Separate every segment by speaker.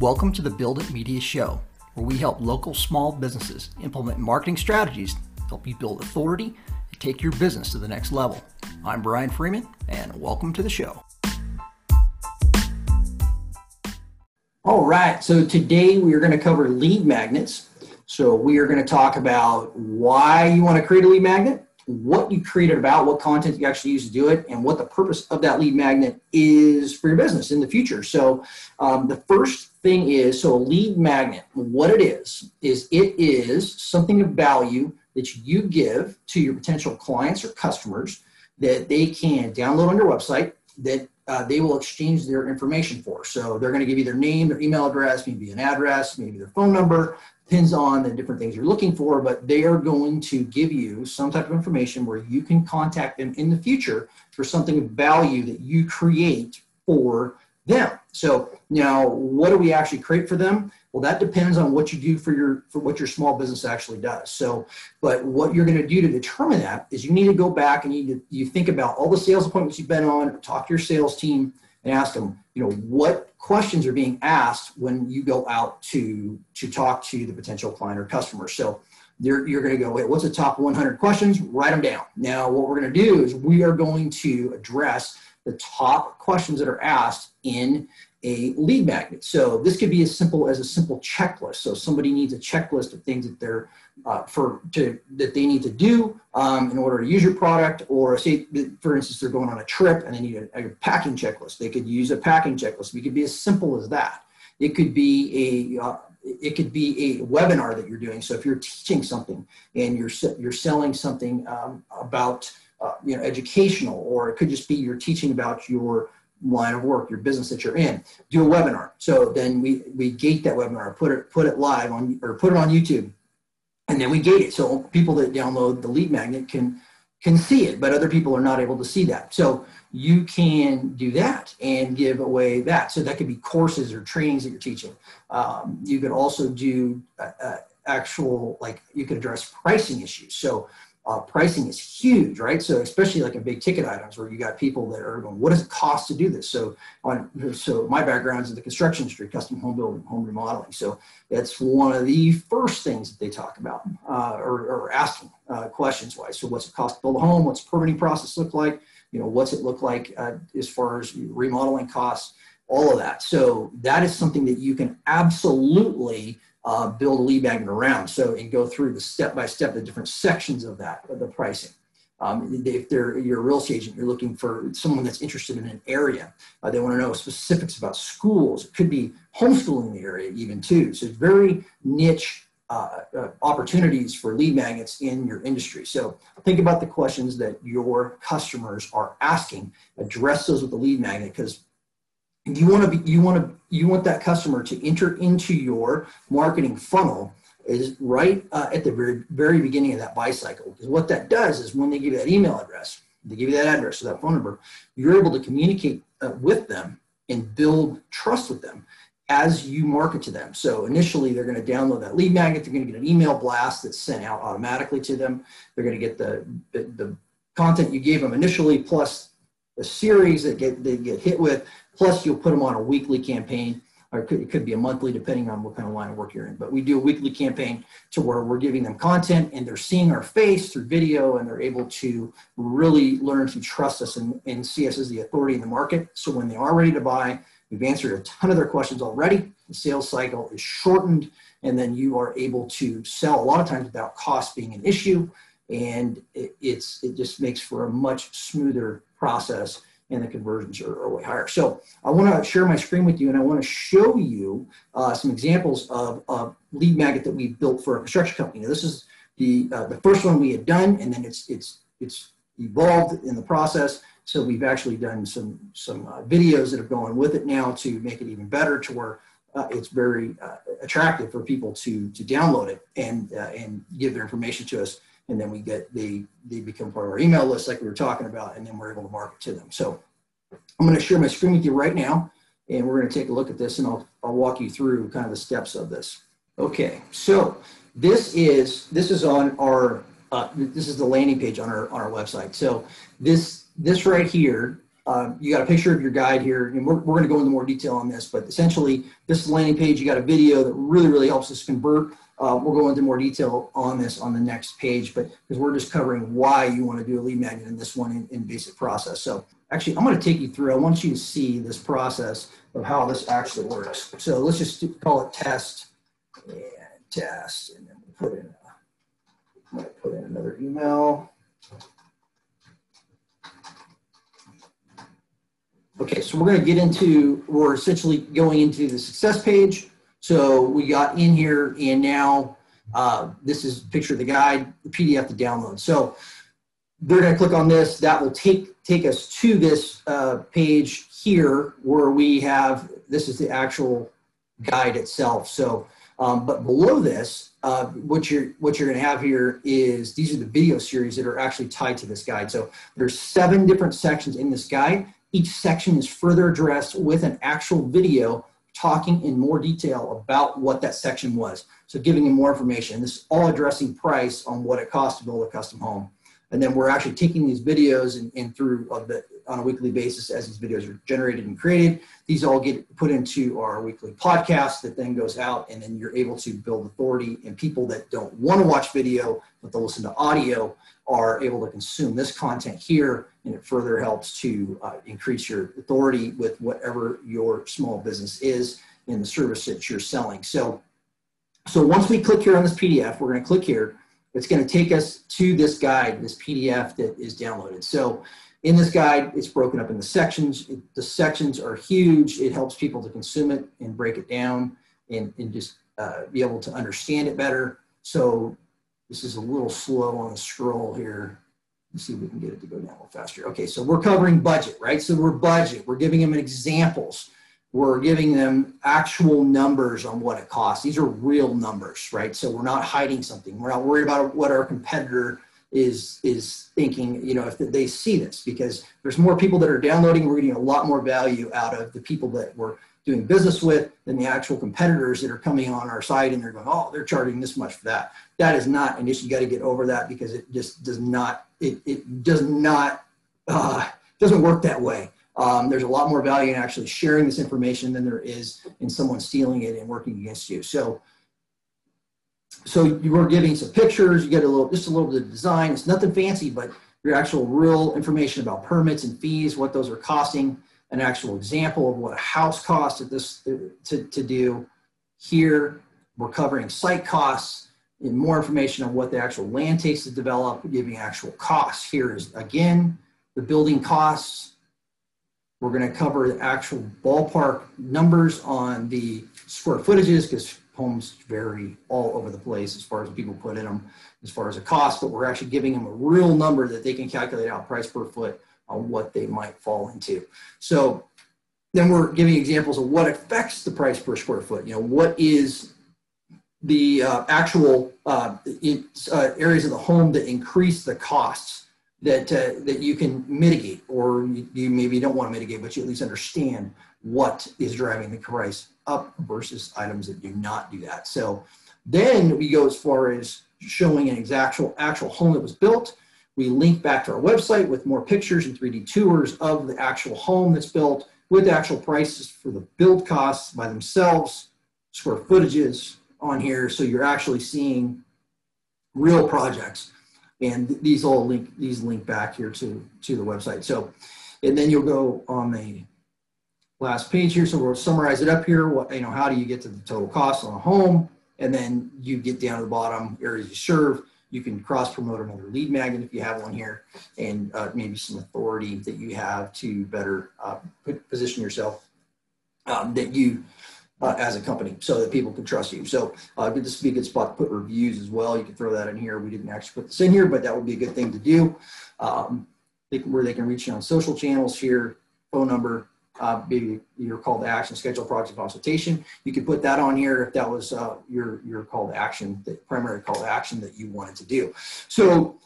Speaker 1: Welcome to the Build It Media Show, where we help local small businesses implement marketing strategies to help you build authority and take your business to the next level. I'm Brian Freeman, and welcome to the show. All right, so today we are going to cover lead magnets. So we are going to talk about why you want to create a lead magnet, what you create it about, what content you actually use to do it, and what the purpose of that lead magnet is for your business in the future. So, um, the first thing is so a lead magnet, what it is, is it is something of value that you give to your potential clients or customers that they can download on your website that uh, they will exchange their information for. So they're going to give you their name, their email address, maybe an address, maybe their phone number, depends on the different things you're looking for, but they are going to give you some type of information where you can contact them in the future for something of value that you create for them. So now what do we actually create for them? Well, that depends on what you do for your for what your small business actually does. So, but what you're going to do to determine that is you need to go back and you you think about all the sales appointments you've been on, talk to your sales team, and ask them, you know, what questions are being asked when you go out to to talk to the potential client or customer. So you're, you're going to go, wait, what's the top 100 questions? Write them down. Now, what we're going to do is we are going to address the top questions that are asked in a lead magnet. So this could be as simple as a simple checklist. So somebody needs a checklist of things that they're uh, for to that they need to do um, in order to use your product, or say for instance they're going on a trip and they need a, a packing checklist. They could use a packing checklist. It could be as simple as that. It could be a uh, it could be a webinar that you're doing. So if you're teaching something and you're you're selling something um, about uh, you know educational, or it could just be you're teaching about your line of work, your business that you're in, do a webinar. So then we, we gate that webinar, put it, put it live on, or put it on YouTube. And then we gate it. So people that download the lead magnet can, can see it, but other people are not able to see that. So you can do that and give away that. So that could be courses or trainings that you're teaching. Um, you could also do uh, uh, actual, like you could address pricing issues. So uh, pricing is huge, right? So especially like in big ticket items where you got people that are going, what does it cost to do this? So on, so my background is in the construction industry, custom home building, home remodeling. So that's one of the first things that they talk about uh, or, or, asking uh, questions wise. So what's it cost to build a home? What's the permitting process look like? You know, what's it look like uh, as far as remodeling costs? All of that. So that is something that you can absolutely uh, build a lead magnet around. So and go through the step by step the different sections of that, of the pricing. Um, if they're you're a real estate agent, you're looking for someone that's interested in an area. Uh, they want to know specifics about schools. It could be homeschooling the area even too. So it's very niche uh, uh, opportunities for lead magnets in your industry. So think about the questions that your customers are asking. Address those with the lead magnet because you want to be you want to you want that customer to enter into your marketing funnel is right uh, at the very very beginning of that buy cycle. Because what that does is when they give you that email address they give you that address or that phone number you're able to communicate uh, with them and build trust with them as you market to them. So initially they're going to download that lead magnet they're going to get an email blast that's sent out automatically to them. They're going to get the, the, the content you gave them initially plus a series that get they get hit with Plus, you'll put them on a weekly campaign, or it could, it could be a monthly, depending on what kind of line of work you're in. But we do a weekly campaign to where we're giving them content and they're seeing our face through video and they're able to really learn to trust us and, and see us as the authority in the market. So when they are ready to buy, we've answered a ton of their questions already. The sales cycle is shortened, and then you are able to sell a lot of times without cost being an issue. And it, it's it just makes for a much smoother process and the conversions are, are way higher. So I want to share my screen with you and I want to show you uh, some examples of, of lead magnet that we built for a construction company. Now, this is the, uh, the first one we had done and then it's, it's, it's evolved in the process. So we've actually done some, some uh, videos that have gone with it now to make it even better to where uh, it's very uh, attractive for people to, to download it and, uh, and give their information to us and then we get they they become part of our email list like we were talking about and then we're able to market to them so i'm going to share my screen with you right now and we're going to take a look at this and i'll, I'll walk you through kind of the steps of this okay so this is this is on our uh, this is the landing page on our on our website so this this right here uh, you got a picture of your guide here, and we're, we're going to go into more detail on this, but essentially, this is landing page. You got a video that really, really helps us convert. Uh, we'll go into more detail on this on the next page, but because we're just covering why you want to do a lead magnet in this one in, in basic process. So actually, I'm going to take you through. I want you to see this process of how this actually works. So let's just call it test and test, and then we'll put in. A, I'm going to put in another email. Okay, so we're going to get into, we're essentially going into the success page. So we got in here and now uh, this is picture of the guide, the PDF to download. So they're going to click on this. That will take, take us to this uh, page here where we have, this is the actual guide itself. So, um, but below this, uh, what you're what you're going to have here is these are the video series that are actually tied to this guide. So there's seven different sections in this guide. Each section is further addressed with an actual video talking in more detail about what that section was. So giving you more information. This is all addressing price on what it costs to build a custom home. And then we're actually taking these videos and, and through on a weekly basis as these videos are generated and created. These all get put into our weekly podcast that then goes out and then you're able to build authority and people that don't want to watch video, but they'll listen to audio are able to consume this content here and it further helps to uh, increase your authority with whatever your small business is in the service that you're selling. So, so once we click here on this PDF, we're going to click here. It's going to take us to this guide, this PDF that is downloaded. So in this guide, it's broken up into sections. It, the sections are huge. It helps people to consume it and break it down and, and just uh, be able to understand it better. So this is a little slow on the scroll here. Let's see if we can get it to go down a little faster. Okay, so we're covering budget, right? So we're budget. We're giving them examples. We're giving them actual numbers on what it costs. These are real numbers, right? So we're not hiding something. We're not worried about what our competitor is is thinking. You know, if they see this, because there's more people that are downloading. We're getting a lot more value out of the people that we're doing business with than the actual competitors that are coming on our site and they're going, oh, they're charging this much for that. That is not an issue. You got to get over that because it just does not, it, it does not, uh, doesn't work that way. Um, there's a lot more value in actually sharing this information than there is in someone stealing it and working against you. So, so you were giving some pictures, you get a little, just a little bit of design. It's nothing fancy, but your actual real information about permits and fees, what those are costing an actual example of what a house costs at this to, to do. Here, we're covering site costs and more information on what the actual land takes to develop, giving actual costs. Here is again the building costs. We're going to cover actual ballpark numbers on the square footages because homes vary all over the place as far as people put in them, as far as the cost, but we're actually giving them a real number that they can calculate out price per foot on what they might fall into. So then we're giving examples of what affects the price per square foot. You know, what is the uh, actual uh, it, uh, areas of the home that increase the costs that uh, that you can mitigate, or you, you, maybe don't want to mitigate, but you at least understand what is driving the price up versus items that do not do that. So then we go as far as showing an actual actual home that was built we link back to our website with more pictures and 3D tours of the actual home that's built with actual prices for the build costs by themselves, square footages on here. So you're actually seeing real projects. And these all link, these link back here to, to the website. So, and then you'll go on the last page here. So we'll summarize it up here. What, you know, how do you get to the total cost on a home? And then you get down to the bottom areas you serve you can cross promote another lead magnet if you have one here, and uh, maybe some authority that you have to better uh, position yourself um, that you uh, as a company so that people can trust you. So uh, this would be a good spot to put reviews as well. You can throw that in here. We didn't actually put this in here, but that would be a good thing to do. Um, they can, where they can reach you on social channels here, phone number, uh, maybe your call to action, schedule project consultation. You could put that on here if that was uh, your, your call to action, the primary call to action that you wanted to do. So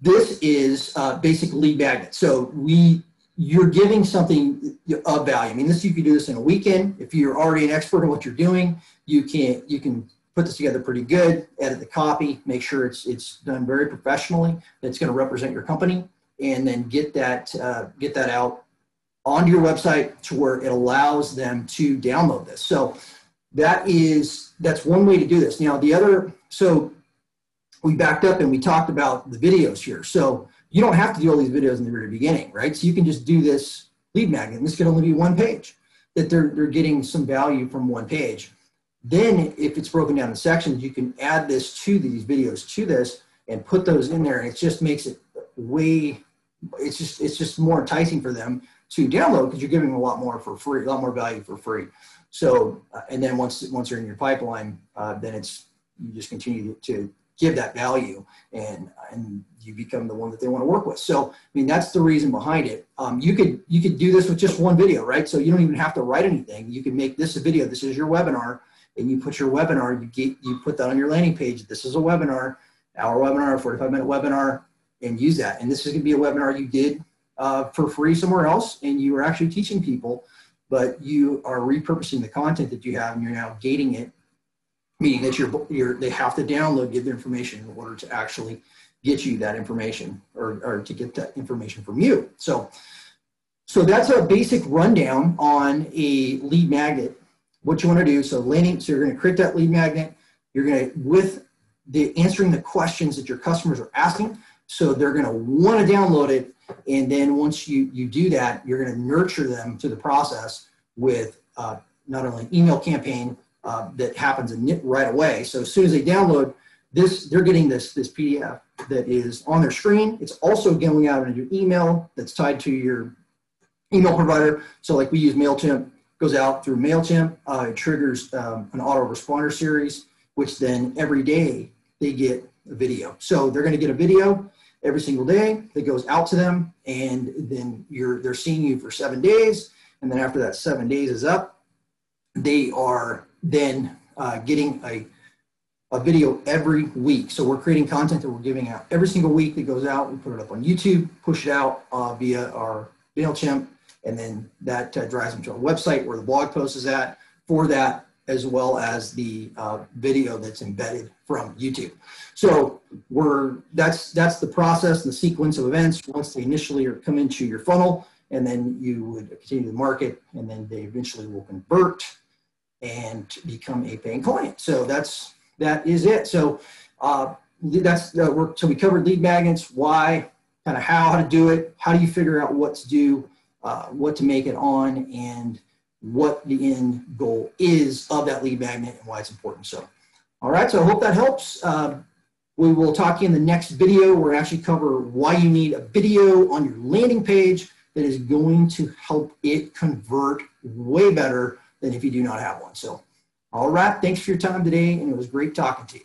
Speaker 1: this is uh, basic lead magnet. So we, you're giving something of value. I mean, this you could do this in a weekend. If you're already an expert in what you're doing, you can you can put this together pretty good. Edit the copy, make sure it's it's done very professionally. That's going to represent your company, and then get that uh, get that out onto your website to where it allows them to download this. So that is that's one way to do this. Now the other so we backed up and we talked about the videos here. So you don't have to do all these videos in the very beginning, right? So you can just do this lead magnet. And this could only be one page that they're, they're getting some value from one page. Then if it's broken down in sections, you can add this to these videos to this and put those in there. And it just makes it way, it's just, it's just more enticing for them to download because you're giving them a lot more for free, a lot more value for free. So, uh, and then once, once you're in your pipeline, uh, then it's, you just continue to give that value and and you become the one that they want to work with. So i mean that's the reason behind it. Um, you could you could do this with just one video right? So you don't even have to write anything. You can make this a video. This is your webinar. And you put your webinar you get you put that on your landing page. This is a webinar our webinar 45 minute webinar and use that. And this is going to be a webinar you did uh, for free somewhere else and you are actually teaching people but you are repurposing the content that you have and you're now gating it meaning that you're, you're, they have to download give the information in order to actually get you that information or, or to get that information from you. So, so that's a basic rundown on a lead magnet. What you want to do, so landing, so you're going to create that lead magnet. You're going to, with the answering the questions that your customers are asking. So they're going to want to download it. And then once you, you do that, you're going to nurture them to the process with uh, not only an email campaign, uh, that happens right away. So as soon as they download this, they're getting this, this PDF that is on their screen. It's also going out into your email that's tied to your email provider. So like we use MailChimp, goes out through MailChimp. Uh, it triggers um, an autoresponder series, which then every day they get a video. So they're going to get a video every single day that goes out to them, and then you're they're seeing you for seven days, and then after that seven days is up, they are then uh, getting a, a video every week. So we're creating content that we're giving out every single week that goes out. We put it up on YouTube, push it out uh, via our MailChimp, and then that uh, drives them to our website where the blog post is at for that, as well as the uh, video that's embedded from YouTube. So we're that's that's the process, and the sequence of events once they initially come into your funnel, and then you would continue to market, and then they eventually will convert and become a paying client. So that's that is it. So uh, that's uh, we're, so we covered lead magnets, why, kind of how, how to do it, how do you figure out what to do, uh, what to make it on, and what the end goal is of that lead magnet and why it's important. So, all right. So I hope that helps. Uh, we will talk to you in the next video. We're actually cover why you need a video on your landing page that is going to help it convert way better than if you do not have one. So, all right, thanks for your time today, and it was great talking to you.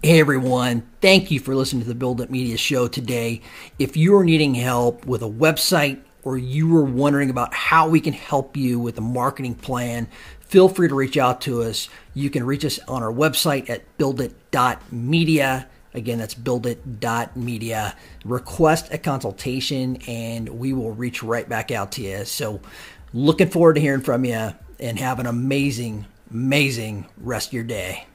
Speaker 2: Hey everyone, thank you for listening to the Build It Media Show today. If you are needing help with a website or you are wondering about how we can help you with a marketing plan, feel free to reach out to us. You can reach us on our website at buildit.media. Again, that's buildit.media. Request a consultation and we will reach right back out to you. So, looking forward to hearing from you and have an amazing, amazing rest of your day.